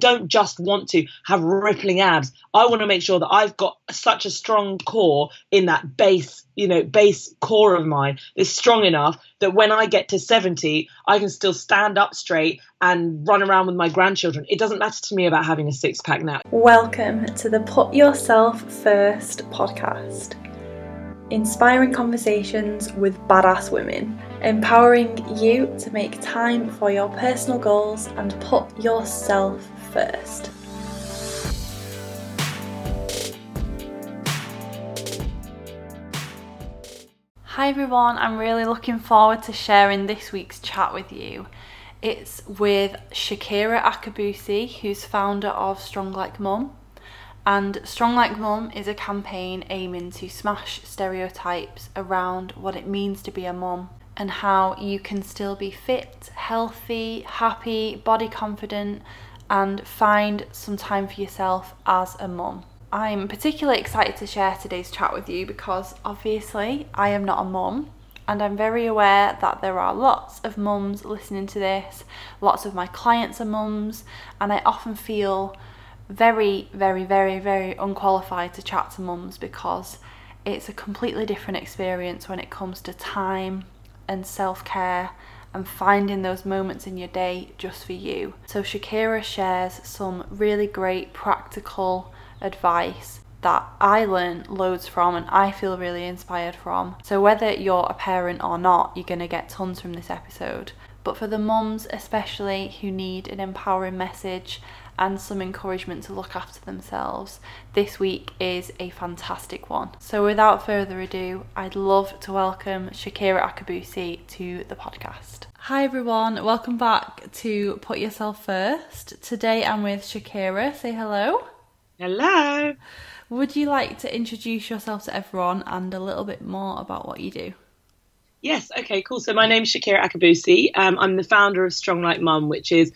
don't just want to have rippling abs. I want to make sure that I've got such a strong core in that base, you know, base core of mine that's strong enough that when I get to 70, I can still stand up straight and run around with my grandchildren. It doesn't matter to me about having a six pack now. Welcome to the Put Yourself First podcast. Inspiring conversations with badass women, empowering you to make time for your personal goals and put yourself first. Hi everyone, I'm really looking forward to sharing this week's chat with you. It's with Shakira Akabusi, who's founder of Strong Like Mum. And Strong Like Mum is a campaign aiming to smash stereotypes around what it means to be a mum and how you can still be fit, healthy, happy, body confident, and find some time for yourself as a mum. I'm particularly excited to share today's chat with you because obviously I am not a mum and I'm very aware that there are lots of mums listening to this. Lots of my clients are mums, and I often feel very, very, very, very unqualified to chat to mums because it's a completely different experience when it comes to time and self care and finding those moments in your day just for you. So, Shakira shares some really great practical advice that I learned loads from and I feel really inspired from. So, whether you're a parent or not, you're going to get tons from this episode. But for the mums, especially who need an empowering message and some encouragement to look after themselves, this week is a fantastic one. So, without further ado, I'd love to welcome Shakira Akabusi to the podcast. Hi everyone, welcome back to Put Yourself First. Today I'm with Shakira. Say hello. Hello. Would you like to introduce yourself to everyone and a little bit more about what you do? Yes, okay, cool. So my name's Shakira Akabusi. Um, I'm the founder of Strong Like Mum, which is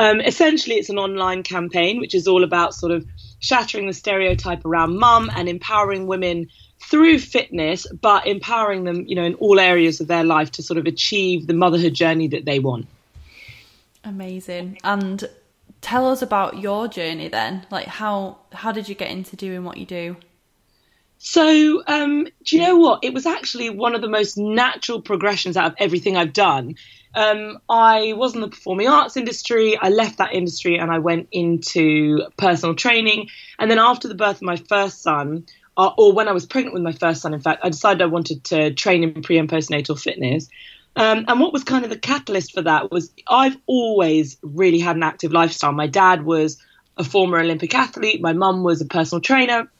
um, essentially it's an online campaign which is all about sort of shattering the stereotype around mum and empowering women through fitness, but empowering them, you know, in all areas of their life to sort of achieve the motherhood journey that they want. Amazing. And tell us about your journey then. Like how how did you get into doing what you do? So, um, do you know what? It was actually one of the most natural progressions out of everything I've done. Um, I was in the performing arts industry. I left that industry and I went into personal training. And then after the birth of my first son, uh, or when I was pregnant with my first son, in fact, I decided I wanted to train in pre and postnatal fitness. Um, and what was kind of the catalyst for that was I've always really had an active lifestyle. My dad was a former Olympic athlete. My mum was a personal trainer.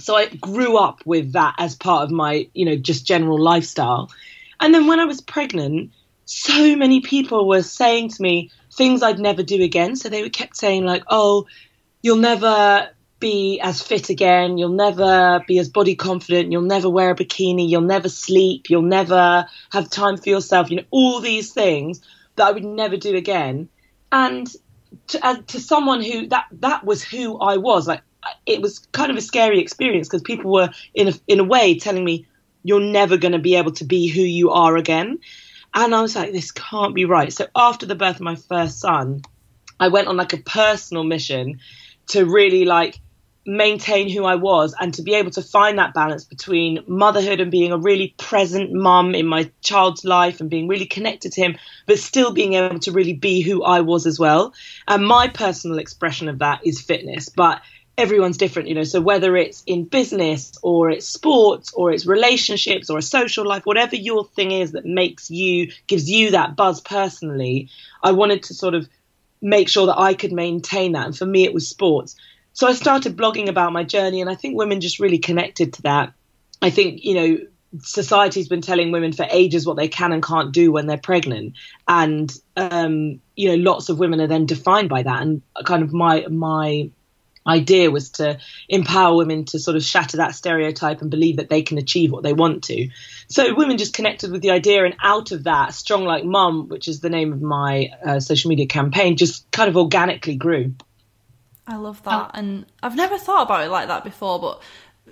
So I grew up with that as part of my, you know, just general lifestyle. And then when I was pregnant, so many people were saying to me things I'd never do again. So they kept saying like, "Oh, you'll never be as fit again. You'll never be as body confident. You'll never wear a bikini. You'll never sleep. You'll never have time for yourself. You know, all these things that I would never do again. And to, uh, to someone who that that was who I was, like it was kind of a scary experience because people were in a, in a way telling me you're never going to be able to be who you are again. And I was like, this can't be right. So after the birth of my first son, I went on like a personal mission to really like maintain who I was and to be able to find that balance between motherhood and being a really present mum in my child's life and being really connected to him, but still being able to really be who I was as well. And my personal expression of that is fitness. But everyone's different, you know. So whether it's in business or it's sports or it's relationships or a social life, whatever your thing is that makes you gives you that buzz personally, I wanted to sort of make sure that I could maintain that. And for me, it was sports. So I started blogging about my journey, and I think women just really connected to that. I think you know society's been telling women for ages what they can and can't do when they're pregnant and um, you know lots of women are then defined by that and kind of my my idea was to empower women to sort of shatter that stereotype and believe that they can achieve what they want to. So women just connected with the idea, and out of that, Strong Like Mum, which is the name of my uh, social media campaign, just kind of organically grew. I love that, and I've never thought about it like that before, but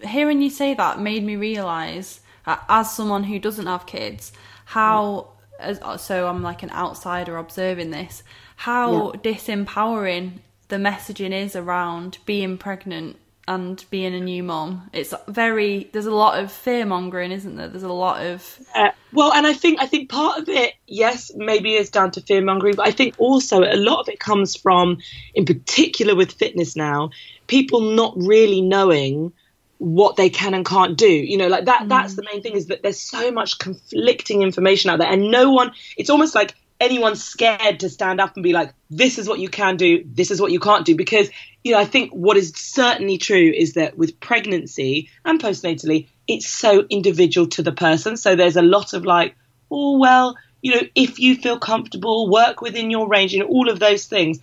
hearing you say that made me realise, uh, as someone who doesn't have kids, how as, so I'm like an outsider observing this, how yeah. disempowering the messaging is around being pregnant and being a new mom. It's very there's a lot of fear mongering, isn't there? There's a lot of uh, well, and I think I think part of it, yes, maybe is down to fear mongering, but I think also a lot of it comes from, in particular with fitness now, people not really knowing what they can and can't do you know like that mm. that's the main thing is that there's so much conflicting information out there and no one it's almost like anyone's scared to stand up and be like this is what you can do this is what you can't do because you know i think what is certainly true is that with pregnancy and postnatally it's so individual to the person so there's a lot of like oh well you know if you feel comfortable work within your range you know all of those things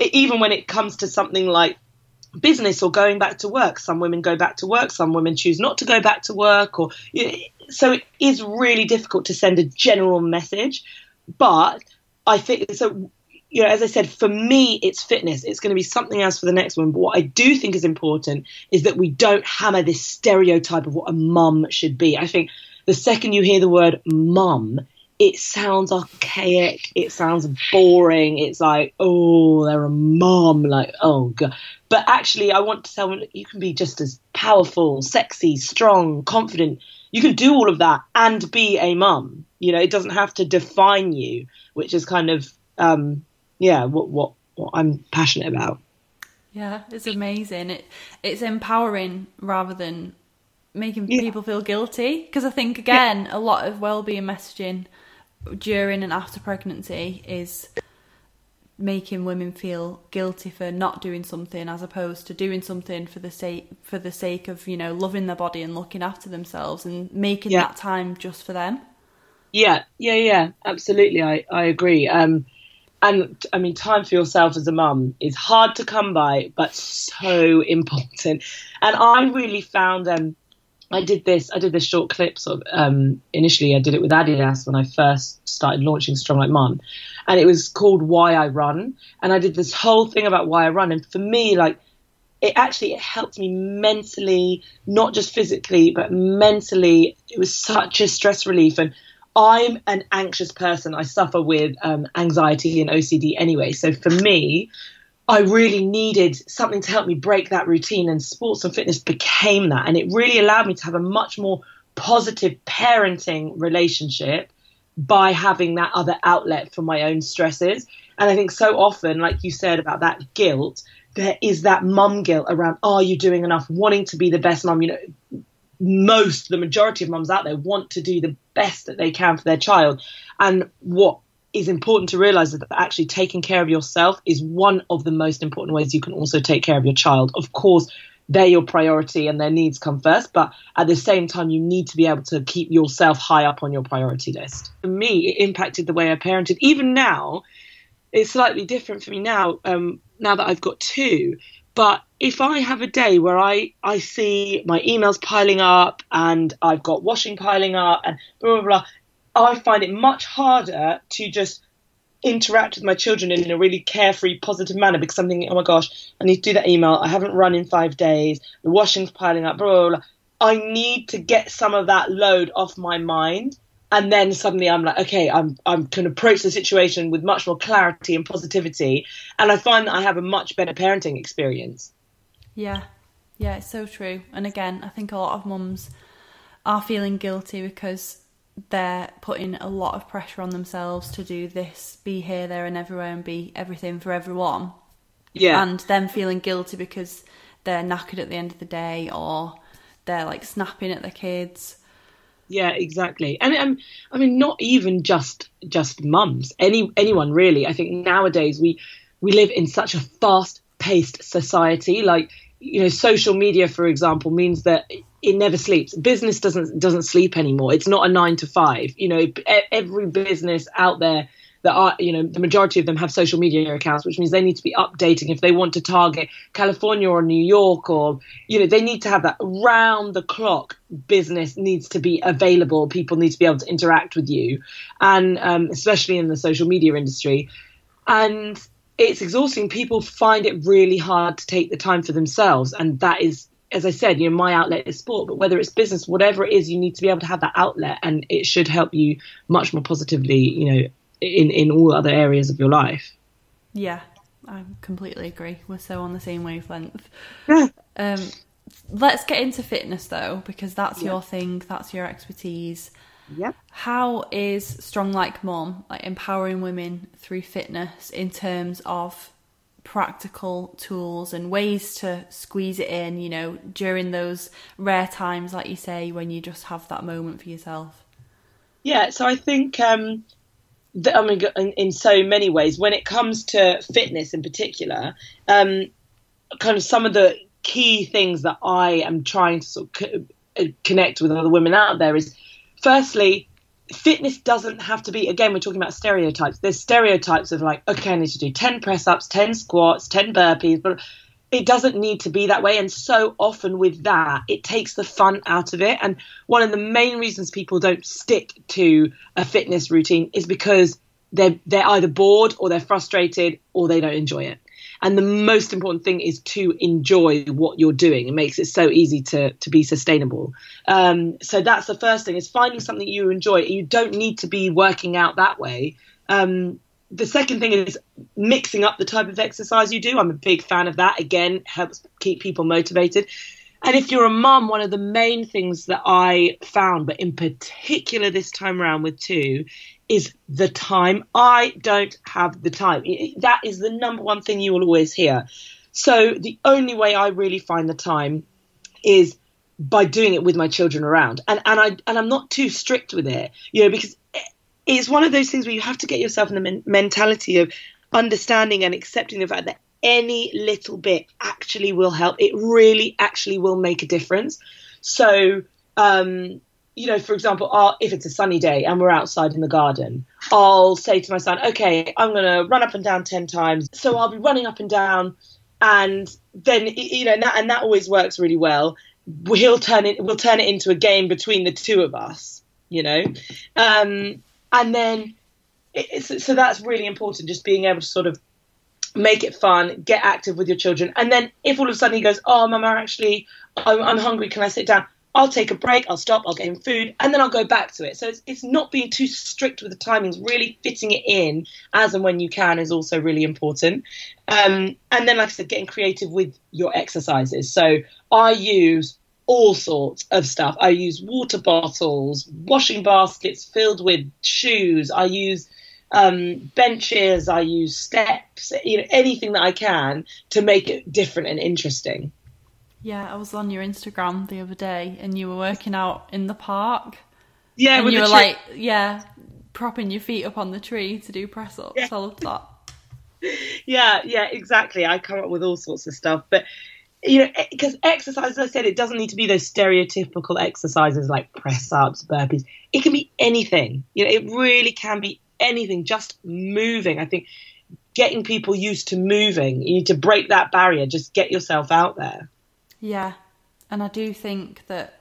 even when it comes to something like business or going back to work. Some women go back to work, some women choose not to go back to work, or so it is really difficult to send a general message. But I think so. You know, as I said, for me, it's fitness. It's going to be something else for the next one. But what I do think is important is that we don't hammer this stereotype of what a mum should be. I think the second you hear the word mum, it sounds archaic. It sounds boring. It's like, oh, they're a mom. Like, oh god. But actually, I want to tell them you can be just as powerful, sexy, strong, confident. You can do all of that and be a mum. You know, it doesn't have to define you, which is kind of, um, yeah, what what what I'm passionate about. Yeah, it's amazing. It it's empowering rather than making yeah. people feel guilty because I think again yeah. a lot of well-being messaging during and after pregnancy is making women feel guilty for not doing something as opposed to doing something for the sake for the sake of you know loving their body and looking after themselves and making yeah. that time just for them yeah yeah yeah absolutely i i agree um and i mean time for yourself as a mum is hard to come by but so important and i really found um I did this. I did this short clip. Sort of um, initially, I did it with Adidas when I first started launching Strong Like Mum, and it was called Why I Run. And I did this whole thing about why I run. And for me, like, it actually it helped me mentally, not just physically, but mentally. It was such a stress relief. And I'm an anxious person. I suffer with um, anxiety and OCD anyway. So for me, I really needed something to help me break that routine, and sports and fitness became that. And it really allowed me to have a much more positive parenting relationship by having that other outlet for my own stresses. And I think so often, like you said about that guilt, there is that mum guilt around, are you doing enough? Wanting to be the best mum. You know, most, the majority of mums out there want to do the best that they can for their child. And what is important to realize is that actually taking care of yourself is one of the most important ways you can also take care of your child. Of course, they're your priority and their needs come first, but at the same time, you need to be able to keep yourself high up on your priority list. For me, it impacted the way I parented. Even now, it's slightly different for me now, um, now that I've got two. But if I have a day where I, I see my emails piling up and I've got washing piling up and blah, blah, blah, I find it much harder to just interact with my children in a really carefree, positive manner because I'm thinking, oh my gosh, I need to do that email. I haven't run in five days. The washing's piling up. Blah, blah, blah. I need to get some of that load off my mind. And then suddenly I'm like, okay, I'm I'm can approach the situation with much more clarity and positivity. And I find that I have a much better parenting experience. Yeah. Yeah, it's so true. And again, I think a lot of mums are feeling guilty because they're putting a lot of pressure on themselves to do this, be here, there, and everywhere, and be everything for everyone. Yeah. And them feeling guilty because they're knackered at the end of the day or they're like snapping at their kids. Yeah, exactly. And um, I mean, not even just just mums. Any anyone really. I think nowadays we we live in such a fast paced society. Like you know, social media, for example, means that it never sleeps. Business doesn't doesn't sleep anymore. It's not a nine to five. You know, every business out there that are, you know, the majority of them have social media accounts, which means they need to be updating if they want to target California or New York or, you know, they need to have that round the clock business needs to be available. People need to be able to interact with you, and um, especially in the social media industry. And it's exhausting. People find it really hard to take the time for themselves, and that is as I said, you know, my outlet is sport, but whether it's business, whatever it is, you need to be able to have that outlet, and it should help you much more positively, you know, in in all other areas of your life. Yeah, I completely agree. We're so on the same wavelength. Yeah. Um, let's get into fitness though, because that's Yeah. your thing, that's your expertise. Yep. How is Strong Like Mom like empowering women through fitness in terms of practical tools and ways to squeeze it in, you know, during those rare times, like you say, when you just have that moment for yourself? Yeah, so I think um, I mean, in, in so many ways, when it comes to fitness in particular, um, kind of some of the key things that I am trying to sort of co- uh, connect with other women out there is, firstly, fitness doesn't have to be. Again, we're talking about stereotypes. There's stereotypes of like, okay, I need to do ten press ups, ten squats, ten burpees, but it doesn't need to be that way. And so often with that, it takes the fun out of it. And one of the main reasons people don't stick to a fitness routine is because they're they're either bored or they're frustrated or they don't enjoy it. And the most important thing is to enjoy what you're doing. It makes it so easy to to be sustainable. Um, so that's the first thing is finding something you enjoy. You don't need to be working out that way. Um, the second thing is mixing up the type of exercise you do. I'm a big fan of that. Again, helps keep people motivated. And if you're a mum, one of the main things that I found, but in particular this time around with two, is the time. I don't have the time. That is the number one thing you will always hear. So the only way I really find the time is by doing it with my children around. And and I and I'm not too strict with it, you know, because it's one of those things where you have to get yourself in the men- mentality of understanding and accepting the fact that any little bit actually will help. It really actually will make a difference. So, um, you know, for example, I'll, if it's a sunny day and we're outside in the garden, I'll say to my son, okay, I'm going to run up and down 10 times. So I'll be running up and down and then, you know, and that, and that always works really well. He'll turn it, we'll turn it into a game between the two of us, you know? Um, and then, so that's really important, just being able to sort of make it fun, get active with your children. And then if all of a sudden he goes, oh, mama, actually, I'm, I'm hungry, can I sit down? I'll take a break, I'll stop, I'll get him food, and then I'll go back to it. So it's, it's not being too strict with the timings, really fitting it in as and when you can is also really important. Um, and then, like I said, getting creative with your exercises. So I use all sorts of stuff. I use water bottles, washing baskets filled with shoes. I use um, benches. I use steps. You know, anything that I can to make it different and interesting. Yeah, I was on your Instagram the other day and you were working out in the park. Yeah, and you were tree- like, yeah, propping your feet up on the tree to do press ups. Yeah. I love that. yeah, yeah, exactly. I come up with all sorts of stuff, but you know, eh, because exercise, as I said, it doesn't need to be those stereotypical exercises like press ups, burpees. It can be anything. You know, it really can be anything. Just moving. I think getting people used to moving. You need to break that barrier. Just get yourself out there. Yeah, and I do think that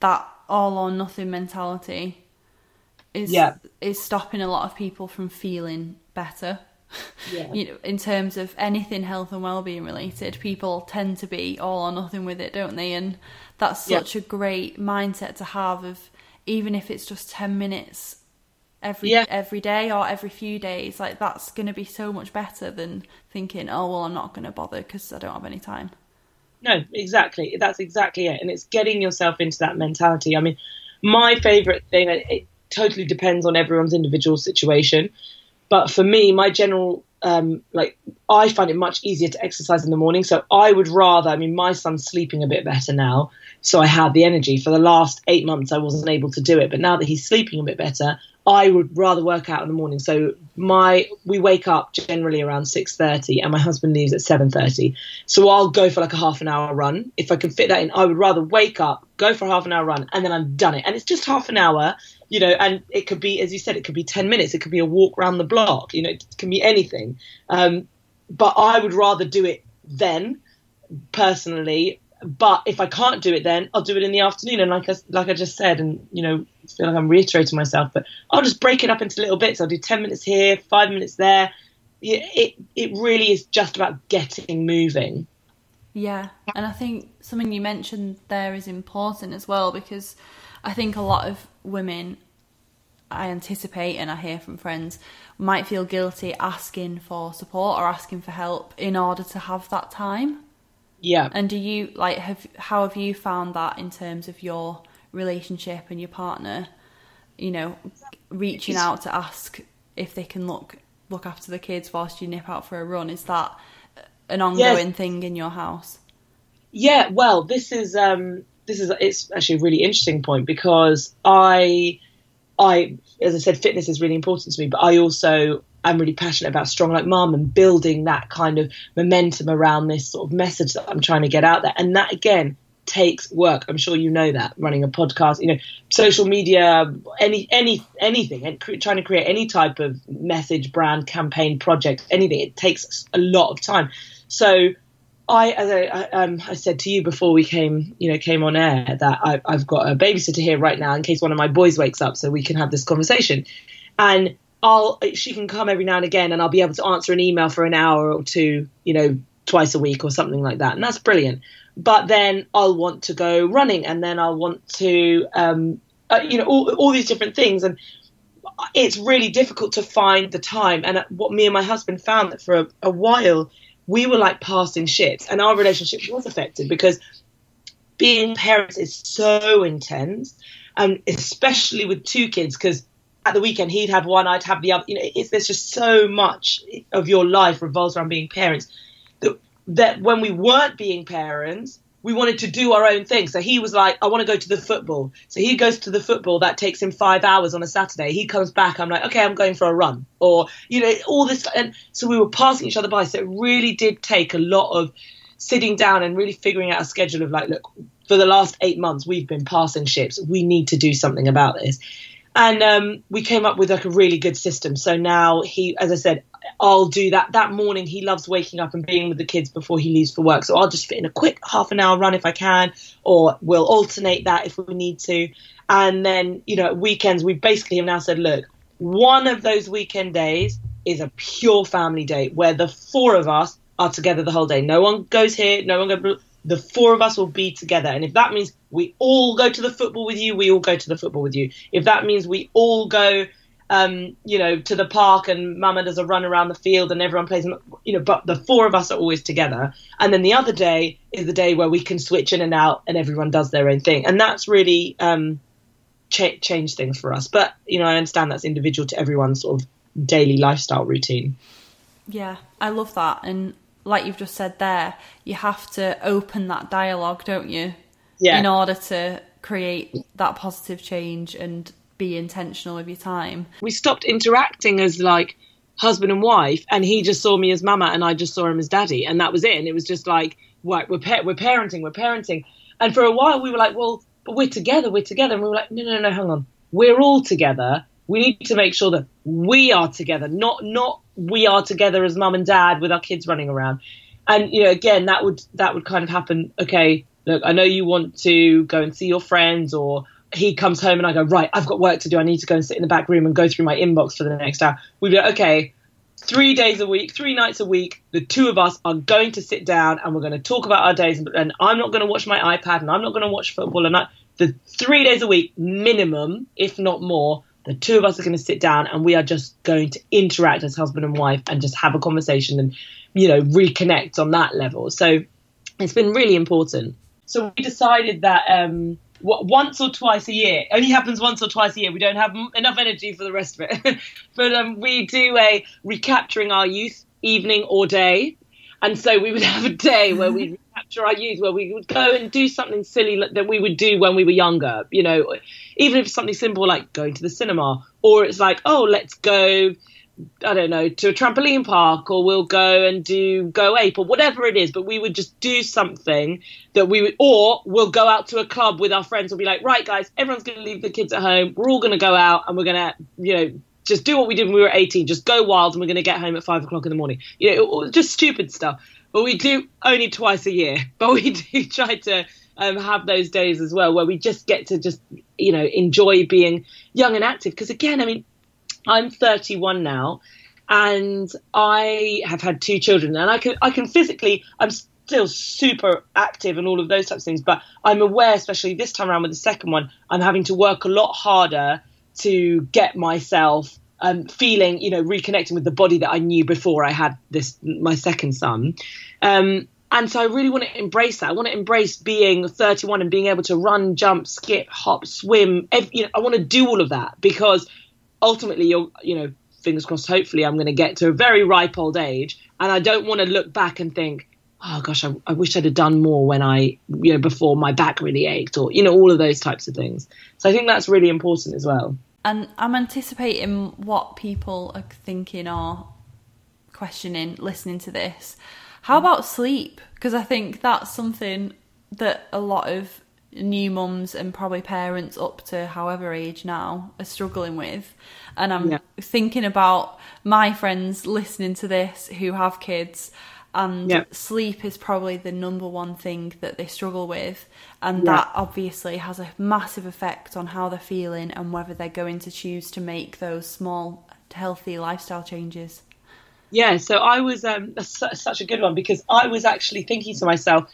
that all or nothing mentality is Yeah. is stopping a lot of people from feeling better. Yeah. You know, in terms of anything health and well-being related, people tend to be all or nothing with it, don't they? And that's Yeah. such a great mindset to have of even if it's just 10 minutes every Yeah. every day or every few days, like that's going to be so much better than thinking, "Oh, well, I'm not going to bother because I don't have any time." No, exactly. That's exactly it. And it's getting yourself into that mentality. I mean, my favorite thing, it totally depends on everyone's individual situation. But for me, my general, um, like, I find it much easier to exercise in the morning. So I would rather, I mean, my son's sleeping a bit better now. So I have the energy. For the last eight months, I wasn't able to do it. But now that he's sleeping a bit better, I would rather work out in the morning. So my we wake up generally around six thirty, and my husband leaves at seven thirty. So I'll go for like a half an hour run if I can fit that in. I would rather wake up, go for a half an hour run, and then I'm done it. And it's just half an hour, you know. And it could be, as you said, it could be ten minutes. It could be a walk around the block. You know, it can be anything. Um, but I would rather do it then, personally. But if I can't do it then, I'll do it in the afternoon. And like I, like I just said, and you know, I feel like I'm reiterating myself, but I'll just break it up into little bits. I'll do 10 minutes here, five minutes there. It, it really is just about getting moving. Yeah, and I think something you mentioned there is important as well because I think a lot of women I anticipate and I hear from friends might feel guilty asking for support or asking for help in order to have that time. Yeah. And do you like have how have you found that in terms of your relationship and your partner? You know, reaching out to ask if they can look look after the kids whilst you nip out for a run. Is that an ongoing yes. thing in your house? Yeah, well, this is um this is it's actually a really interesting point because I I as I said fitness is really important to me, but I also am really passionate about strong like mom and building that kind of momentum around this sort of message that I'm trying to get out there. And that again takes work. I'm sure you know that running a podcast, you know, social media, any any anything, and trying to create any type of message, brand, campaign, project, anything. It takes a lot of time. So I, as I, um, I, said to you before we came, you know, came on air, that I, I've got a babysitter here right now in case one of my boys wakes up, so we can have this conversation. And I'll, she can come every now and again, and I'll be able to answer an email for an hour or two, you know, twice a week or something like that, and that's brilliant. But then I'll want to go running, and then I'll want to, um, uh, you know, all, all these different things, and it's really difficult to find the time. And what me and my husband found that for a, a while we were like passing ships, and our relationship was affected because being parents is so intense, and especially with two kids, because at the weekend he'd have one, I'd have the other. You know, it's, there's just so much of your life revolves around being parents that, that when we weren't being parents, we wanted to do our own thing. So he was like, I want to go to the football. So he goes to the football. That takes him five hours on a Saturday. He comes back. I'm like, okay, I'm going for a run. Or, you know, all this. And so we were passing each other by. So it really did take a lot of sitting down and really figuring out a schedule of like, look, for the last eight months, we've been passing ships. We need to do something about this. And um, we came up with like a really good system. So now he, as I said, I'll do that. That morning, he loves waking up and being with the kids before he leaves for work. So I'll just fit in a quick half an hour run if I can, or we'll alternate that if we need to. And then, you know, weekends, we basically have now said, look, one of those weekend days is a pure family day where the four of us are together the whole day. No one goes here, no one goes. The four of us will be together. And if that means we all go to the football with you, we all go to the football with you. If that means we all go um, you know, to the park and Mama does a run around the field and everyone plays, you know, but the four of us are always together. And then the other day is the day where we can switch in and out and everyone does their own thing. And that's really um, cha- changed things for us. But, you know, I understand that's individual to everyone's sort of daily lifestyle routine. Yeah, I love that. And like you've just said there, you have to open that dialogue, don't you? Yeah. In order to create that positive change and be intentional with your time. We stopped interacting as like husband and wife, and he just saw me as mama, and I just saw him as daddy, and that was it. And it was just like, right, we're pa- we're parenting, we're parenting. And for a while, we were like, well, but we're together, we're together, and we were like, no, no, no, hang on, we're all together. We need to make sure that we are together, not not we are together as mum and dad with our kids running around. And you know, again, that would that would kind of happen. Okay, look, I know you want to go and see your friends or he comes home and I go, right, I've got work to do. I need to go and sit in the back room and go through my inbox for the next hour. We'd be like, okay, three days a week, three nights a week, the two of us are going to sit down and we're going to talk about our days. And I'm not going to watch my iPad and I'm not going to watch football. And I, the three days a week, minimum, if not more, the two of us are going to sit down and we are just going to interact as husband and wife and just have a conversation and, you know, reconnect on that level. So it's been really important. So we decided that, um, once or twice a year. It only happens once or twice a year. We don't have enough energy for the rest of it. but um, we do a recapturing our youth evening or day. And so we would have a day where we recapture our youth, where we would go and do something silly that we would do when we were younger. You know, even if it's something simple like going to the cinema, or it's like, oh, let's go I don't know, to a trampoline park or we'll go and do Go Ape or whatever it is, but we would just do something that we would, or we'll go out to a club with our friends. We'll be like, right, guys, everyone's going to leave the kids at home. We're all going to go out and we're going to, you know, just do what we did when we were 18, just go wild and we're going to get home at five o'clock in the morning. You know, just stupid stuff. But we do only twice a year, but we do try to um, have those days as well where we just get to just, you know, enjoy being young and active. Because again, I mean, I'm 31 now, and I have had two children, and I can I can physically I'm still super active and all of those types of things, but I'm aware, especially this time around with the second one, I'm having to work a lot harder to get myself um, feeling, you know, reconnecting with the body that I knew before I had this my second son. Um, and so I really want to embrace that. I want to embrace being 31 and being able to run, jump, skip, hop, swim. Every, you know, I want to do all of that because ultimately, you're, you know, fingers crossed. Hopefully, I'm going to get to a very ripe old age, and I don't want to look back and think, oh gosh, I, I wish I'd have done more when I, you know, before my back really ached, or you know, all of those types of things. So I think that's really important as well. And I'm anticipating what people are thinking or questioning listening to this. How about sleep? Because I think that's something that a lot of new mums and probably parents up to however age now are struggling with. And I'm yeah. thinking about my friends listening to this who have kids and yeah. sleep is probably the number one thing that they struggle with and yeah. that obviously has a massive effect on how they're feeling and whether they're going to choose to make those small healthy lifestyle changes yeah so i was um, such a good one because i was actually thinking to myself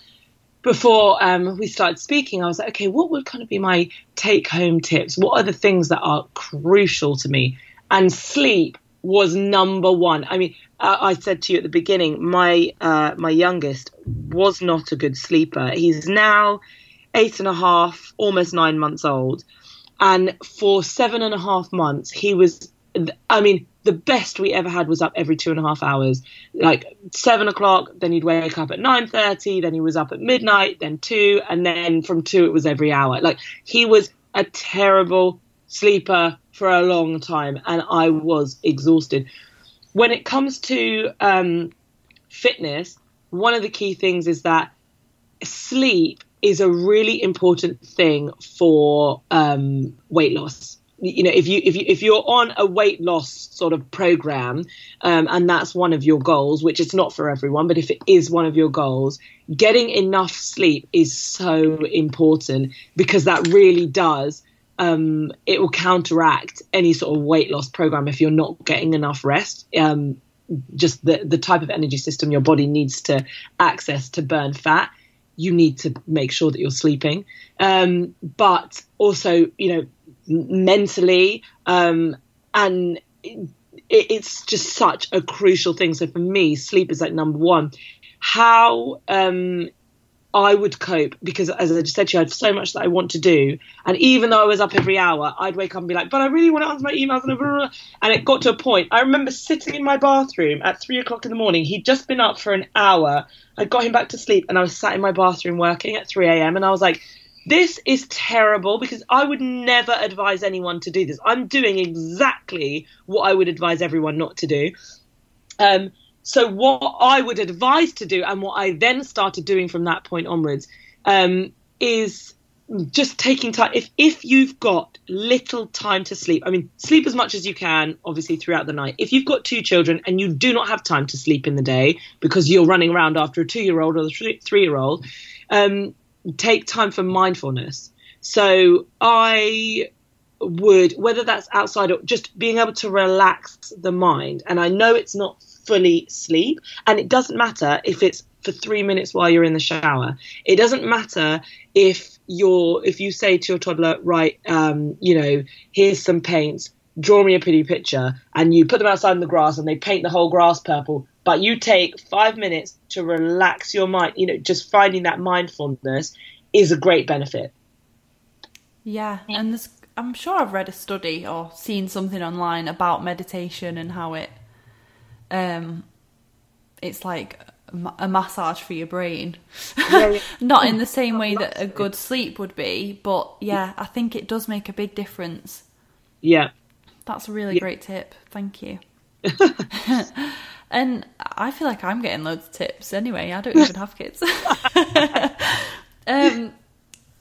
before um, we started speaking i was like okay what would kind of be my take home tips what are the things that are crucial to me and sleep was number one i mean uh, I said to you at the beginning, my uh, my youngest was not a good sleeper. He's now eight and a half, almost nine months old, and for seven and a half months, he was. I mean, the best we ever had was up every two and a half hours, like seven o'clock. Then he'd wake up at nine thirty. Then he was up at midnight. Then two, and then from two it was every hour. Like he was a terrible sleeper for a long time, and I was exhausted when it comes to um, fitness, one of the key things is that sleep is a really important thing for um, weight loss. You know, if you if you if you're on a weight loss sort of program, um, and that's one of your goals, which it's not for everyone, but if it is one of your goals, getting enough sleep is so important because that really does um, it will counteract any sort of weight loss program if you're not getting enough rest. Um, just the the type of energy system your body needs to access to burn fat, you need to make sure that you're sleeping. Um, but also, you know, mentally, um, and it, it's just such a crucial thing. So for me, sleep is like number one. How um, I would cope because, as I just said to you, I have so much that I want to do. And even though I was up every hour, I'd wake up and be like, but I really want to answer my emails. And, blah, blah, blah. and it got to a point. I remember sitting in my bathroom at three o'clock in the morning. He'd just been up for an hour. I got him back to sleep and I was sat in my bathroom working at 3 a.m. And I was like, this is terrible because I would never advise anyone to do this. I'm doing exactly what I would advise everyone not to do. Um, so what I would advise to do, and what I then started doing from that point onwards, um, is just taking time. If if you've got little time to sleep, I mean, sleep as much as you can, obviously throughout the night. If you've got two children and you do not have time to sleep in the day because you're running around after a two-year-old or a three-year-old, um, take time for mindfulness. So I would, whether that's outside or just being able to relax the mind. And I know it's not fully sleep. And it doesn't matter if it's for three minutes while you're in the shower. It doesn't matter if you're if you say to your toddler, right, um, you know, here's some paints, draw me a pretty picture, and you put them outside in the grass and they paint the whole grass purple. But you take five minutes to relax your mind. You know, just finding that mindfulness is a great benefit. Yeah, and there's, I'm sure I've read a study or seen something online about meditation and how it um, it's like a massage for your brain. Yeah, yeah. Not in the same way that a good sleep would be, but yeah, I think it does make a big difference. Yeah. That's a really yeah. great tip. Thank you. and I feel like I'm getting loads of tips anyway. I don't even have kids. um,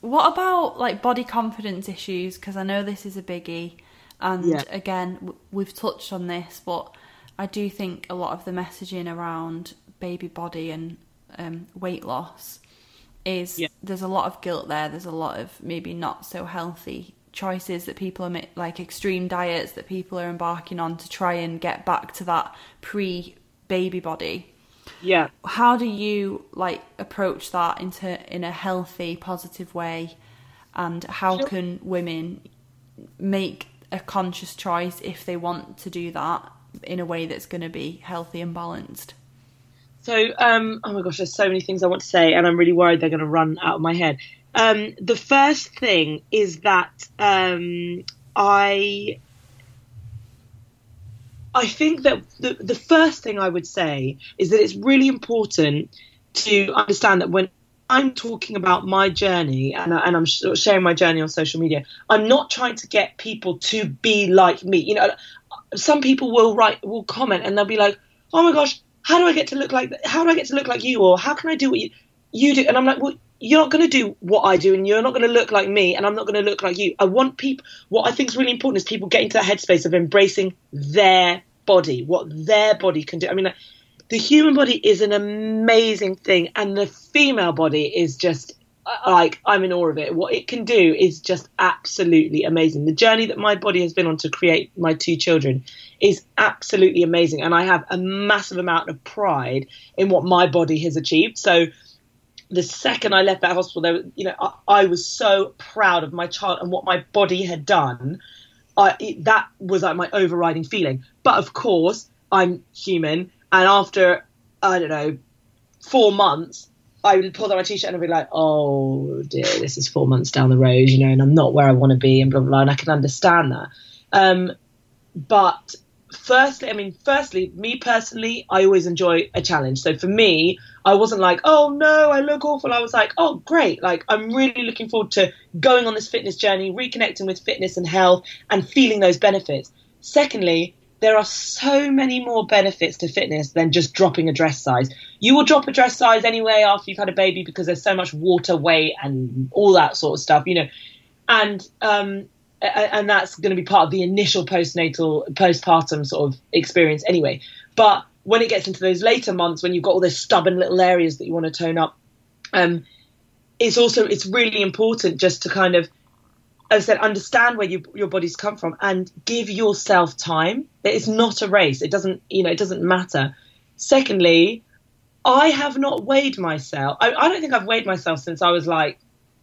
what about like body confidence issues? Because I know this is a biggie. And yeah. again, we've touched on this, but I do think a lot of the messaging around baby body and um, weight loss is yeah. there's a lot of guilt there. There's a lot of maybe not so healthy choices that people are like extreme diets that people are embarking on to try and get back to that pre baby body. Yeah. How do you like approach that into in a healthy, positive way? And how can women make a conscious choice if they want to do that in a way that's going to be healthy and balanced? So, um, oh my gosh, there's so many things I want to say, and I'm really worried they're going to run out of my head. Um, the first thing is that um, I I think that the, the first thing I would say is that it's really important to understand that when I'm talking about my journey and, and I'm sharing my journey on social media, I'm not trying to get people to be like me. You know, some people will write, will comment, and they'll be like, "Oh my gosh, how do I get to look like? How do I get to look like you? Or how can I do what you you do?" And I'm like, "Well, you're not going to do what I do, and you're not going to look like me, and I'm not going to look like you. I want people. What I think is really important is people get into that headspace of embracing their body, what their body can do. I mean, like, the human body is an amazing thing, and the female body is just uh, like I'm in awe of it. What it can do is just absolutely amazing. The journey that my body has been on to create my two children is absolutely amazing, and I have a massive amount of pride in what my body has achieved. So the second I left that hospital, there, you know, I, I, was so proud of my child and what my body had done. I, it, that was like my overriding feeling. But of course, I'm human and after, I don't know, four months, I would pull down my t-shirt and I'd be like, "Oh dear, this is four months down the road, you know, and I'm not where I want to be, and blah blah blah." And I can understand that. Um, but firstly, I mean, firstly, me personally, I always enjoy a challenge. So for me, I wasn't like, "Oh no, I look awful." I was like, "Oh great!" Like I'm really looking forward to going on this fitness journey, reconnecting with fitness and health, and feeling those benefits. Secondly, there are so many more benefits to fitness than just dropping a dress size. You will drop a dress size anyway after you've had a baby because there's so much water weight and all that sort of stuff, you know. And um, and that's going to be part of the initial postnatal postpartum sort of experience anyway. But when it gets into those later months when you've got all those stubborn little areas that you want to tone up, um, it's also it's really important just to kind of as I said, understand where you, your body's come from and give yourself time. It's not a race. It doesn't, you know, it doesn't matter. Secondly, I have not weighed myself. I, I don't think I've weighed myself since I was like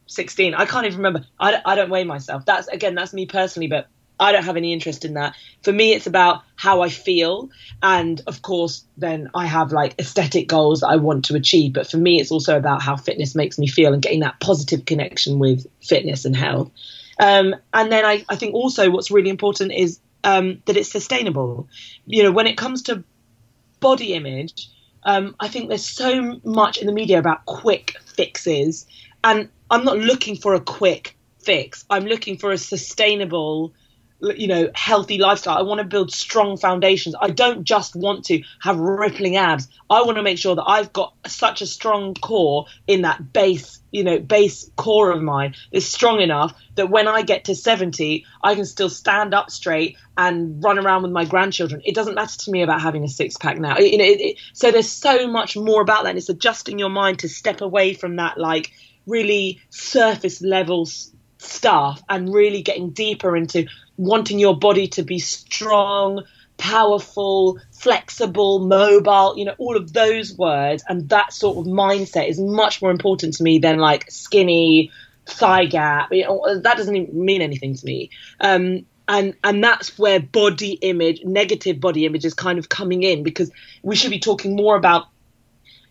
16. I can't even remember. I, I don't weigh myself. That's again, that's me personally, but I don't have any interest in that. For me, it's about how I feel. And of course, then I have like aesthetic goals that I want to achieve. But for me, it's also about how fitness makes me feel and getting that positive connection with fitness and health. Um, and then I, I, think also what's really important is um, that it's sustainable. You know, when it comes to body image, um, I think there's so much in the media about quick fixes, and I'm not looking for a quick fix. I'm looking for a sustainable you know healthy lifestyle. I want to build strong foundations. I don't just want to have rippling abs. I want to make sure that i've got such a strong core in that base you know base core of mine is strong enough that when i get to 70 i can still stand up straight and run around with my grandchildren. It doesn't matter to me about having a six pack now you know it, it, so there's so much more about that and it's adjusting your mind to step away from that like really surface levels stuff and really getting deeper into wanting your body to be strong, powerful, flexible, mobile, you know, all of those words and that sort of mindset is much more important to me than like skinny, thigh gap. You know, that doesn't mean anything to me. Um, and and that's where body image, negative body image, is kind of coming in because we should be talking more about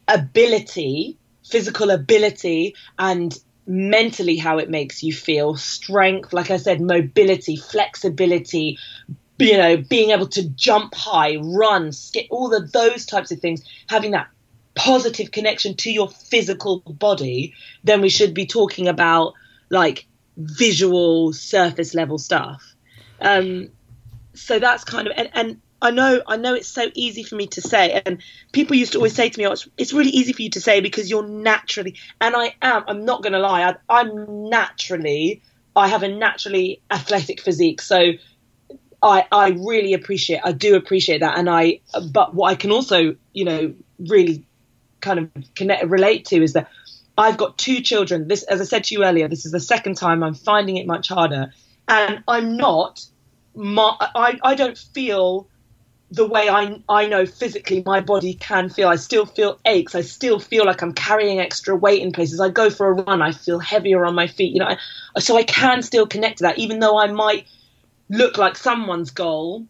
ability, physical ability, and mentally how it makes you feel. Strength like i said mobility flexibility you know being able to jump high run skip all of those types of things having that positive connection to your physical body. Then we should be talking about like visual surface level stuff. Um so that's kind of and, and I know, I know it's so easy for me to say, and people used to always say to me, "Oh, it's, it's really easy for you to say because you're naturally," and I am. I'm not going to lie. I, I'm naturally, I have a naturally athletic physique, so I, I really appreciate, I do appreciate that, and I, but what I can also, you know, really kind of connect, relate to is that I've got two children. This, as I said to you earlier, this is the second time I'm finding it much harder, and I'm not. My, I, I don't feel the way I, I know physically my body can feel. I still feel aches. I still feel like I'm carrying extra weight in places. I go for a run, I feel heavier on my feet. You know, so I can still connect to that, even though I might look like someone's goal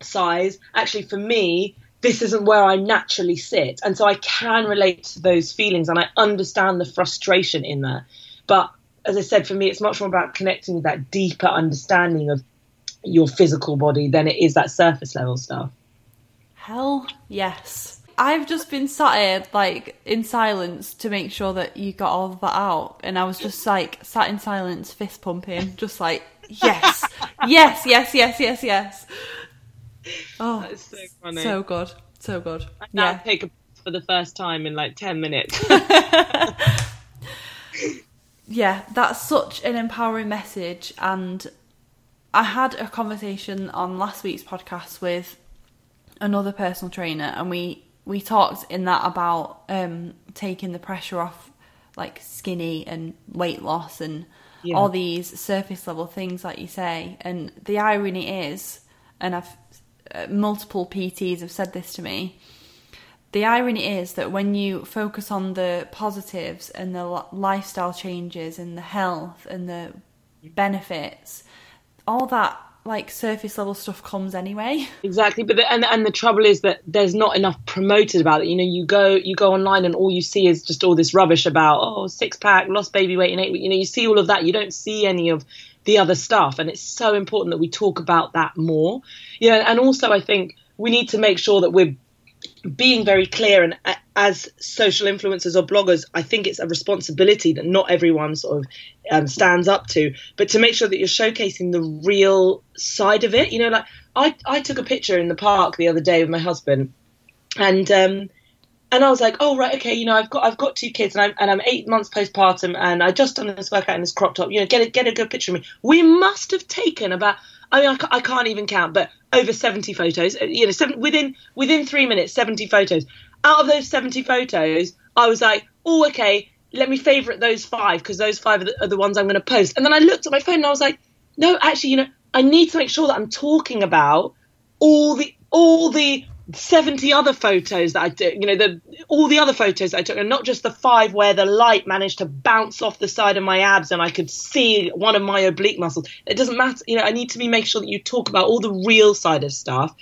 size. Actually, for me, this isn't where I naturally sit. And so I can relate to those feelings and I understand the frustration in that. But as I said, for me, it's much more about connecting with that deeper understanding of your physical body than it is that surface level stuff. Hell yes. I've just been sat here like in silence to make sure that you got all of that out, and I was just like sat in silence, fist pumping, just like yes, yes, yes, yes, yes, yes. Oh, That's so funny. so good, so good. I now Yeah, take a for the first time in like 10 minutes. yeah, that's such an empowering message. And I had a conversation on last week's podcast with another personal trainer, and we we talked in that about um, taking the pressure off like skinny and weight loss and Yeah. all these surface level things, like you say. And the irony is, and I've uh, multiple PTs have said this to me. The irony is that when you focus on the positives and the lifestyle changes and the health and the benefits, all that like surface level stuff comes anyway. Exactly, but the, and and the trouble is that there's not enough promoted about it. You know, you go you go online and all you see is just all this rubbish about oh six pack, lost baby weight in eight weeks. You know, you see all of that. You don't see any of the other stuff, and it's so important that we talk about that more. Know, and also I think we need to make sure that we're being very clear and as social influencers or bloggers i think it's a responsibility that not everyone sort of um, stands up to but to make sure that you're showcasing the real side of it you know like i i took a picture in the park the other day with my husband and um and I was like, oh right, okay, you know, I've got I've got two kids and I'm and I'm eight months postpartum and I just done this workout in this crop top. You know, get a get a good picture of me. We must have taken about I mean I, I can't even count, but over seventy photos. uh, You know, seven, within within three minutes, seventy photos. Out of those seventy photos, I was like, oh okay, let me favourite those five because those five are the, are the ones I'm going to post. And then I looked at my phone and I was like, no, actually, you know, I need to make sure that I'm talking about all the all the 70 other photos that I took, you know, the all the other photos I took, and not just the five where the light managed to bounce off the side of my abs and I could see one of my oblique muscles. It doesn't matter, you know, I need to be make sure that you talk about all the real side of stuff.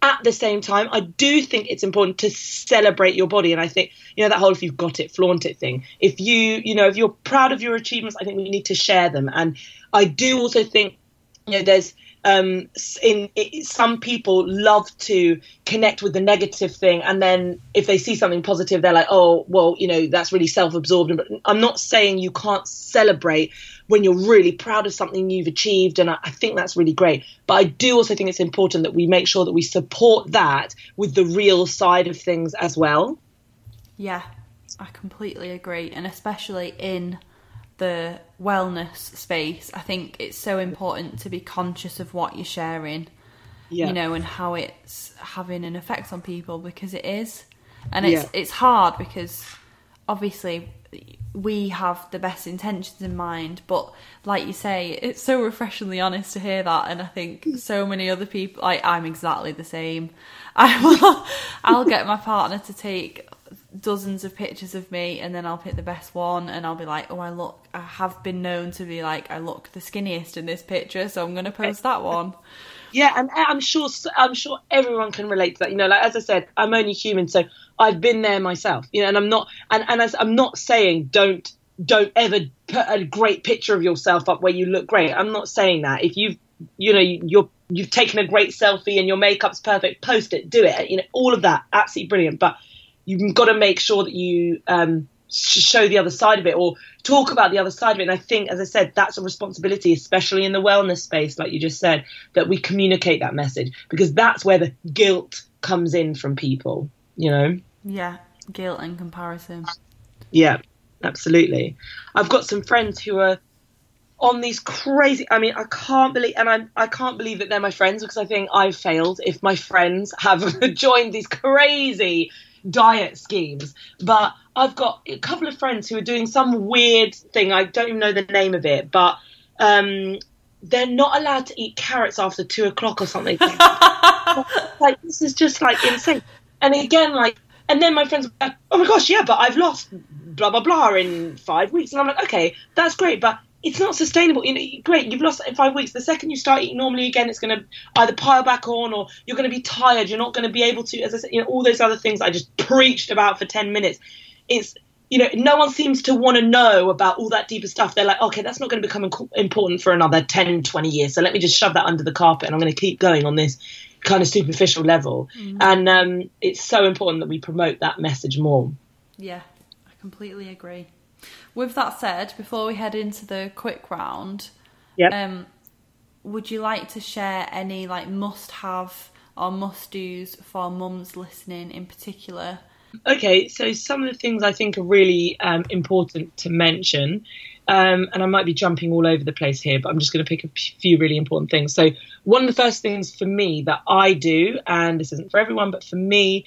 At the same time, I do think it's important to celebrate your body, and I think you know that whole "if you've got it, flaunt it" thing. If you, you know, if you're proud of your achievements, I think we need to share them. And I do also think you know there's um in it, some people love to connect with the negative thing and then if they see something positive they're like oh well you know that's really self-absorbed but i'm not saying you can't celebrate when you're really proud of something you've achieved and I, I think that's really great. But i do also think it's important that we make sure that we support that with the real side of things as well. Yeah, I completely agree, and especially in the wellness space, I think it's so important to be conscious of what you're sharing, yeah you know, and how it's having an effect on people because it is, and it's Yeah. it's hard because obviously we have the best intentions in mind, but like you say, it's so refreshingly honest to hear that, and I think so many other people, like I'm exactly the same. I will, I'll get my partner to take dozens of pictures of me and then I'll pick the best one and I'll be like, oh, I look, I have been known to be like, I look the skinniest in this picture, so I'm going to post that one. Yeah, and I'm sure I'm sure everyone can relate to that. You know, like as I said, I'm only human, so I've been there myself. You know, and I'm not and and as I'm not saying don't don't ever put a great picture of yourself up where you look great. I'm not saying that. If you've you know you're you've taken a great selfie and your makeup's perfect, post it, do it. You know, all of that, absolutely brilliant. But you've got to make sure that you um, sh- show the other side of it or talk about the other side of it. And I think, as I said, that's a responsibility, especially in the wellness space, like you just said, that we communicate that message because that's where the guilt comes in from people, you know? Yeah, guilt and comparison. Yeah, absolutely. I've got some friends who are on these crazy I mean I can't believe and I I can't believe that they're my friends because I think I've failed if my friends have joined these crazy diet schemes but I've got a couple of friends who are doing some weird thing. I don't even know the name of it but um they're not allowed to eat carrots after two o'clock or something. Like this is just like insane. And again like and then my friends were like, oh my gosh yeah but I've lost blah blah blah in five weeks. And I'm like okay that's great but it's not sustainable. You know, great, you've lost in five weeks. The second you start eating normally again, it's going to either pile back on or you're going to be tired. You're not going to be able to, as I said, you know, all those other things I just preached about for 10 minutes. It's, you know, no one seems to want to know about all that deeper stuff. They're like, okay, that's not going to become important for another 10, 20 years. So let me just shove that under the carpet and I'm going to keep going on this kind of superficial level. Mm. And um, it's so important that we promote that message more. Yeah, I completely agree. With that said, before we head into the quick round, yep. um, would you like to share any like must have or must do's for mums listening in particular? Okay, so some of the things I think are really um, important to mention, um, and I might be jumping all over the place here, but I'm just going to pick a few really important things. So, one of the first things for me that I do, and this isn't for everyone, but for me,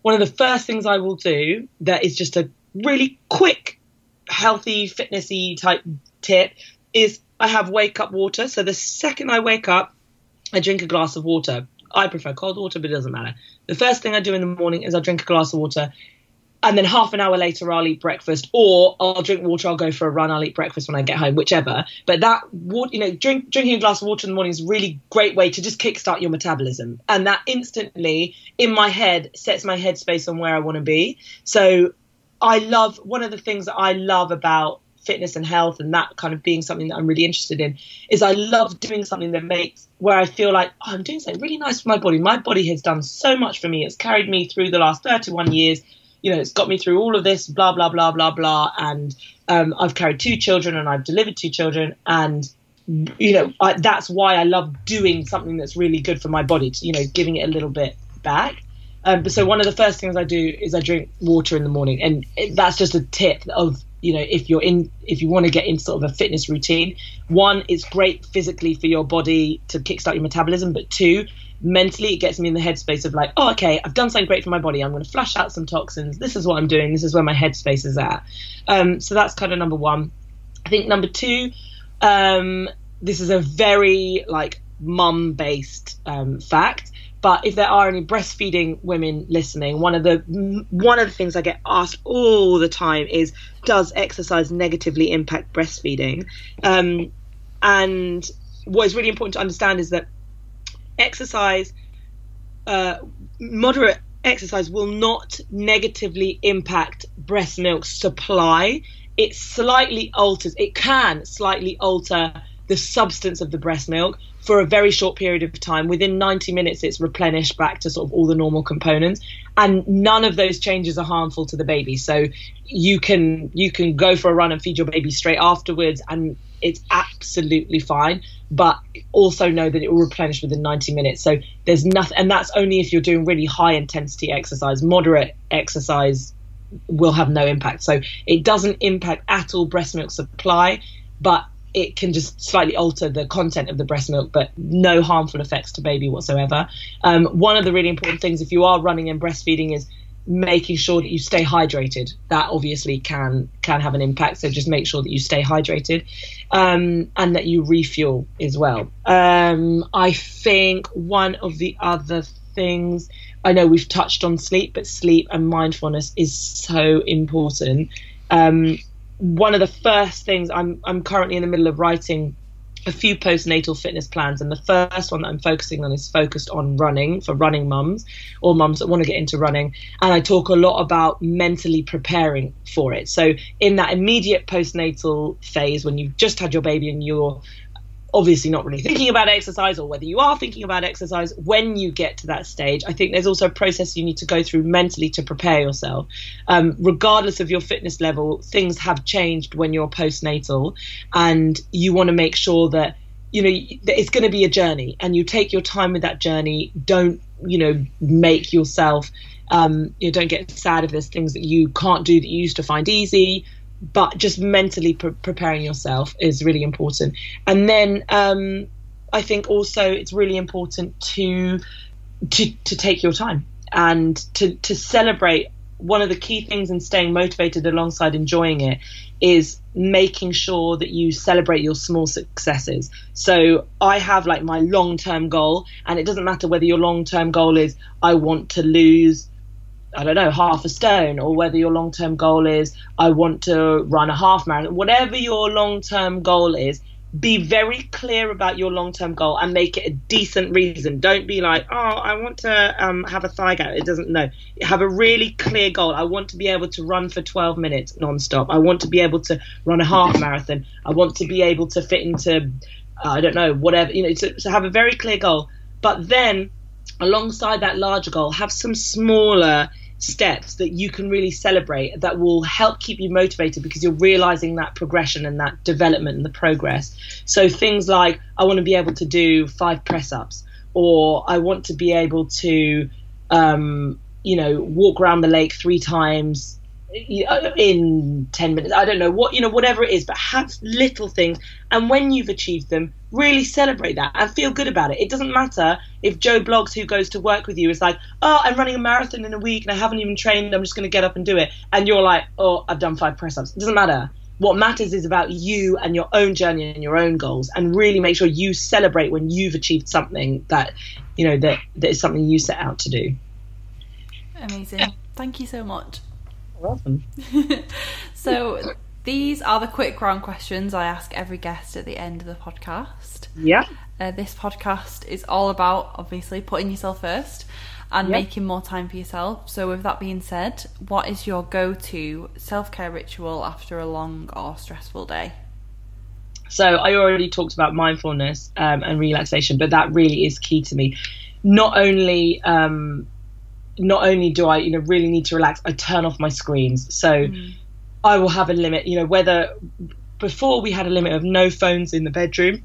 one of the first things I will do that is just a really quick healthy, fitnessy type tip is I have wake up water. So the second I wake up, I drink a glass of water. I prefer cold water, but it doesn't matter. The first thing I do in the morning is I drink a glass of water. And then half an hour later, I'll eat breakfast, or I'll drink water. I'll go for a run. I'll eat breakfast when I get home, whichever. But that, you know, drink, drinking a glass of water in the morning is a really great way to just kickstart your metabolism, and that instantly in my head sets my headspace on where I want to be. So I love one of the things that I love about fitness and health and that kind of being something that I'm really interested in is I love doing something that makes where I feel like oh, I'm doing something really nice for my body. My body has done so much for me. It's carried me through the last 31 years. You know, it's got me through all of this, blah blah blah blah blah. And um, I've carried two children and I've delivered two children, and you know I, that's why I love doing something that's really good for my body. To, you know, giving it a little bit back. Um, so one of the first things I do is I drink water in the morning, and it, that's just a tip of you know if you're in if you want to get into sort of a fitness routine. One, it's great physically for your body to kickstart your metabolism, but two, mentally it gets me in the headspace of like, oh, okay, I've done something great for my body. I'm going to flush out some toxins. This is what I'm doing. This is where my headspace is at. Um, so that's kind of number one. I think number two, um, this is a very like mum based um, fact but if there are any breastfeeding women listening, one of the one of the things I get asked all the time is, does exercise negatively impact breastfeeding? Um, and what is really important to understand is that exercise, uh, moderate exercise, will not negatively impact breast milk supply. It slightly alters. It can slightly alter the substance of the breast milk for a very short period of time. Within 90 minutes, it's replenished back to sort of all the normal components, and none of those changes are harmful to the baby. So you can you can go for a run and feed your baby straight afterwards, and it's absolutely fine. But also know that it will replenish within 90 minutes. So there's nothing, and that's only if you're doing really high intensity exercise. Moderate exercise will have no impact. So it doesn't impact at all breast milk supply, but it can just slightly alter the content of the breast milk, but no harmful effects to baby whatsoever. Um, one of the really important things if you are running and breastfeeding is making sure that you stay hydrated. That obviously can can have an impact. So just make sure that you stay hydrated, um, and that you refuel as well. Um, I think one of the other things I know we've touched on sleep, but sleep and mindfulness is so important. Um, one of the first things I'm I'm currently in the middle of writing a few postnatal fitness plans, and the first one that I'm focusing on is focused on running for running mums or mums that want to get into running. And I talk a lot about mentally preparing for it. So, in that immediate postnatal phase, when you've just had your baby and you're obviously not really thinking about exercise or whether you are thinking about exercise when you get to that stage. I think there's also a process you need to go through mentally to prepare yourself. Um, regardless of your fitness level things have changed when you're postnatal and you want to make sure that you know it's going to be a journey and you take your time with that journey. Don't you know make yourself um, you know, don't get sad if there's things that you can't do that you used to find easy but just mentally pre- preparing yourself is really important. And then um, I think also it's really important to to to take your time and to to celebrate. One of the key things in staying motivated alongside enjoying it is making sure that you celebrate your small successes. So I have like my long term goal, and it doesn't matter whether your long term goal is I want to lose I don't know, half a stone, or whether your long term goal is, I want to run a half marathon, whatever your long term goal is, be very clear about your long term goal and make it a decent reason. Don't be like, oh, I want to um, have a thigh gap. It doesn't know. Have a really clear goal. I want to be able to run for 12 minutes non-stop. I want to be able to run a half marathon. I want to be able to fit into, uh, I don't know, whatever, you know, to, to have a very clear goal. But then alongside that larger goal, have some smaller steps that you can really celebrate that will help keep you motivated because you're realizing that progression and that development and the progress. So things like I want to be able to do five press ups, or I want to be able to, um, you know, walk around the lake three times in 10 minutes i don't know what you know whatever it is but have little things and when you've achieved them really celebrate that and feel good about it. It doesn't matter if joe blogs who goes to work with you is like oh i'm running a marathon in a week and i haven't even trained. I'm just going to get up and do it. And you're like oh i've done five press ups it doesn't matter. What matters is about you and your own journey and your own goals and really make sure you celebrate when you've achieved something that you know that that is something you set out to do. Amazing. Thank you so much. Welcome. so these are the quick round questions I ask every guest at the end of the podcast. Yeah. Uh, this podcast is all about obviously putting yourself first and yep. making more time for yourself. So, with that being said, what is your go to self care ritual after a long or stressful day? So, I already talked about mindfulness um, and relaxation, but that really is key to me. Not only um, not only do I, you know, really need to relax, I turn off my screens. So mm. I will have a limit, you know, whether before we had a limit of no phones in the bedroom.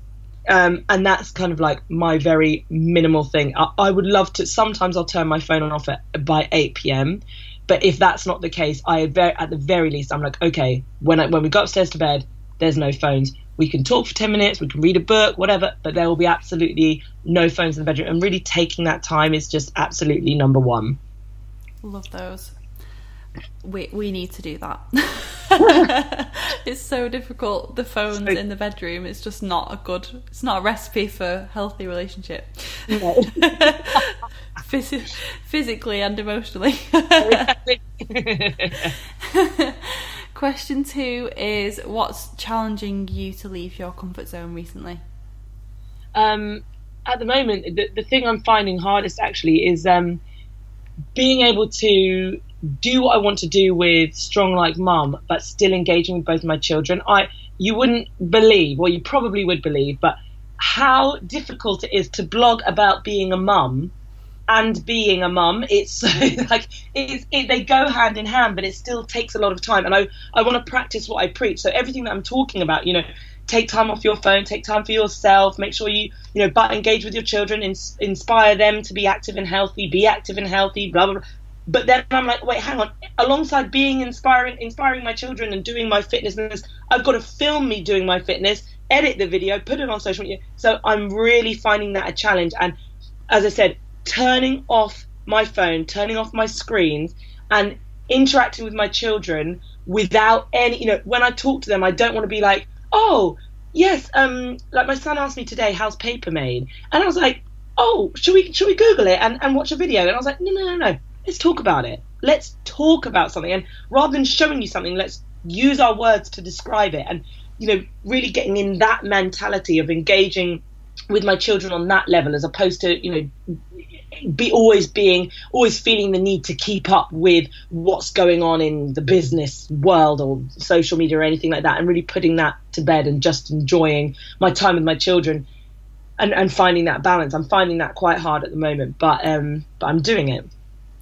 Um, and that's kind of like my very minimal thing. I, I, would love to. Sometimes I'll turn my phone on off at, by 8 p.m. But if that's not the case, I at the very least I'm like, okay, when I, when we go upstairs to bed, there's no phones. We can talk for 10 minutes, we can read a book, whatever, but there will be absolutely no phones in the bedroom. And really taking that time is just absolutely number one. Love those. We we need to do that. it's so difficult. The phones in the bedroom. It's just not a good. It's not a recipe for healthy relationship. No. Phys- physically and emotionally. Question two is: What's challenging you to leave your comfort zone recently? Um, at the moment, the, the thing I'm finding hardest actually is um, being able to do what I want to do with Strong Like Mum, but still engaging with both my children. I you wouldn't believe, well, you probably would believe, but how difficult it is to blog about being a mum and being a mum. It's so, like it's, it, they go hand in hand, but it still takes a lot of time. And I I want to practice what I preach. So everything that I'm talking about, you know, take time off your phone, take time for yourself, make sure you, you know, but engage with your children, ins- inspire them to be active and healthy, be active and healthy, blah, blah, blah. But then I'm like, wait, hang on. Alongside being inspiring, inspiring my children and doing my fitness, I've got to film me doing my fitness, edit the video, put it on social media. So I'm really finding that a challenge. And as I said, turning off my phone, turning off my screens, and interacting with my children without any, you know, when I talk to them, I don't want to be like, oh, yes, um, like my son asked me today, how's paper made? And I was like, oh, should we should we Google it and, and watch a video? And I was like, no, no, no, no, let's talk about it. Let's talk about something. And rather than showing you something, let's use our words to describe it. And you know, really getting in that mentality of engaging with my children on that level, as opposed to you know be always being always feeling the need to keep up with what's going on in the business world or social media or anything like that and really putting that to bed and just enjoying my time with my children and, and finding that balance i'm finding that quite hard at the moment but um but i'm doing it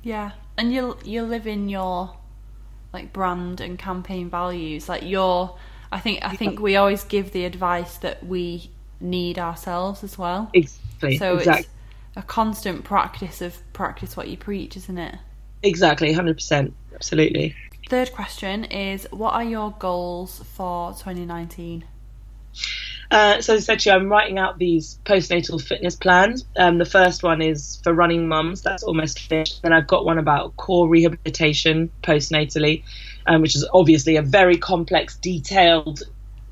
yeah and you you live in your like brand and campaign values like your i think i think we always give the advice that we need ourselves as well exactly so exactly. it's a constant practice of practice what you preach, isn't it? Exactly, 100%. Absolutely. Third question is What are your goals for 2019? Uh, so essentially, I'm writing out these postnatal fitness plans. Um, the first one is for running mums. That's almost finished. Then I've got one about core rehabilitation postnatally, um, which is obviously a very complex, detailed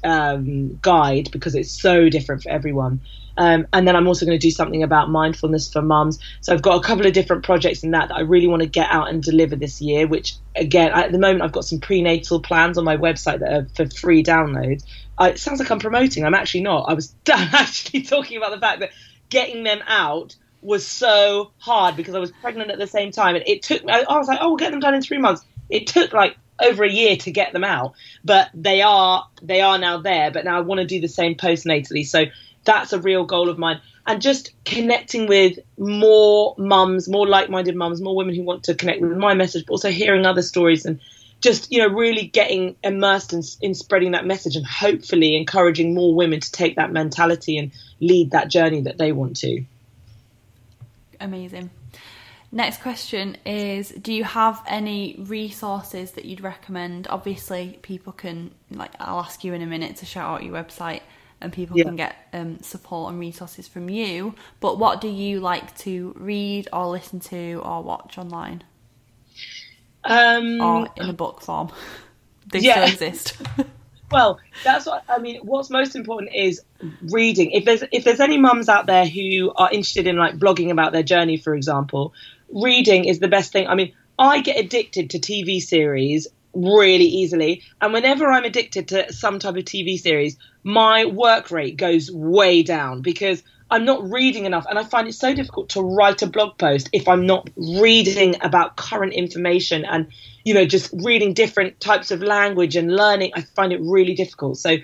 um, guide because it's so different for everyone. Um, and then I'm also going to do something about mindfulness for mums. So I've got a couple of different projects in that that I really want to get out and deliver this year. Which again, at the moment, I've got some prenatal plans on my website that are for free download. It sounds like I'm promoting. I'm actually not. I was actually talking about the fact that getting them out was so hard because I was pregnant at the same time, and it took. I, I was like, oh, we'll get them done in three months. It took like over a year to get them out, but they are they are now there. But now I want to do the same postnatally. So that's a real goal of mine. And just connecting with more mums, more like-minded mums, more women who want to connect with my message, but also hearing other stories and just you know really getting immersed in, in spreading that message and hopefully encouraging more women to take that mentality and lead that journey that they want to. Amazing. Next question is Do you have any resources that you'd recommend? Obviously, people can, like, I'll ask you in a minute to shout out your website and people yeah. can get um, support and resources from you. But what do you like to read or listen to or watch online? Um, or in a book form? they yeah. still exist. well, that's what I mean. What's most important is reading. If there's if there's any mums out there who are interested in like blogging about their journey, for example, reading is the best thing. I mean, I get addicted to TV series really easily, and whenever I'm addicted to some type of TV series, my work rate goes way down because I'm not reading enough, and I find it so difficult to write a blog post if I'm not reading about current information and you know just reading different types of language and learning. I find it really difficult. So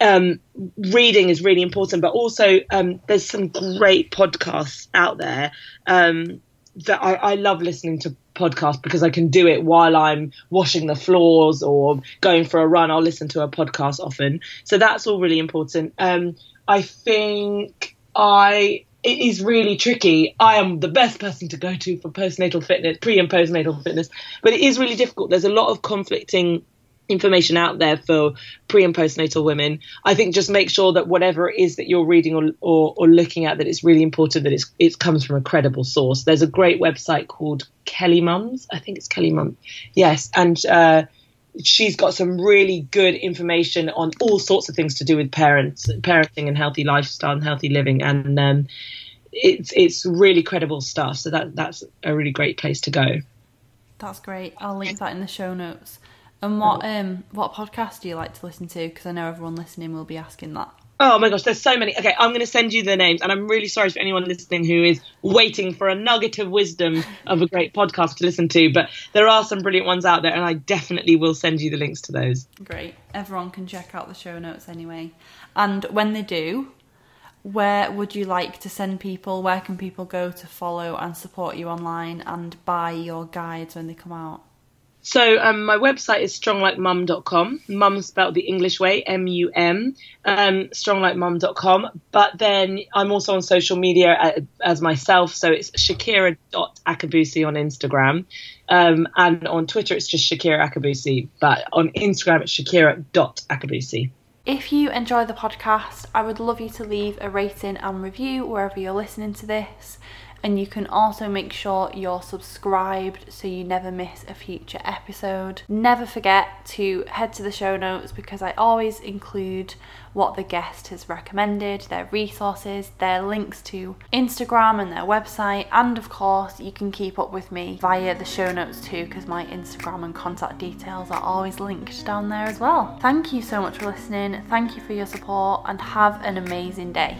um, reading is really important, but also um, there's some great podcasts out there um, that I, I love listening to podcasts because I can do it while I'm washing the floors or going for a run. I'll listen to a podcast often, so that's all really important. Um, I think I it is really tricky. I am the best person to go to for postnatal fitness, pre and postnatal fitness, but it is really difficult. There's a lot of conflicting information out there for pre and postnatal women. I think just make sure that whatever it is that you're reading or, or, or looking at, that it's really important that it's, it comes from a credible source. There's a great website called Kelly Mums. I think it's Kelly Mums. Yes. And, uh, she's got some really good information on all sorts of things to do with parents, parenting, and healthy lifestyle and healthy living, and um, it's it's really credible stuff. So that that's a really great place to go. That's great. I'll link that in the show notes. And what um what podcast do you like to listen to? Because I know everyone listening will be asking that. Oh my gosh, there's so many. Okay, I'm going to send you the names, and I'm really sorry for anyone listening who is waiting for a nugget of wisdom of a great podcast to listen to. But there are some brilliant ones out there, and I definitely will send you the links to those. Great. Everyone can check out the show notes anyway. And when they do, where would you like to send people? Where can people go to follow and support you online and buy your guides when they come out? So um, my website is stronglikemum.com. Mum spelled the English way, M-U-M, um, stronglikemum.com. But then I'm also on social media as myself. So it's shakira.akabusi on Instagram. Um, and on Twitter, it's just Shakira Akabusi. But on Instagram, it's shakira.akabusi. If you enjoy the podcast, I would love you to leave a rating and review wherever you're listening to this and you can also make sure you're subscribed so you never miss a future episode. Never forget to head to the show notes because I always include what the guest has recommended, their resources, their links to Instagram and their website, and of course, you can keep up with me via the show notes too because my Instagram and contact details are always linked down there as well. Thank you so much for listening, thank you for your support, and have an amazing day.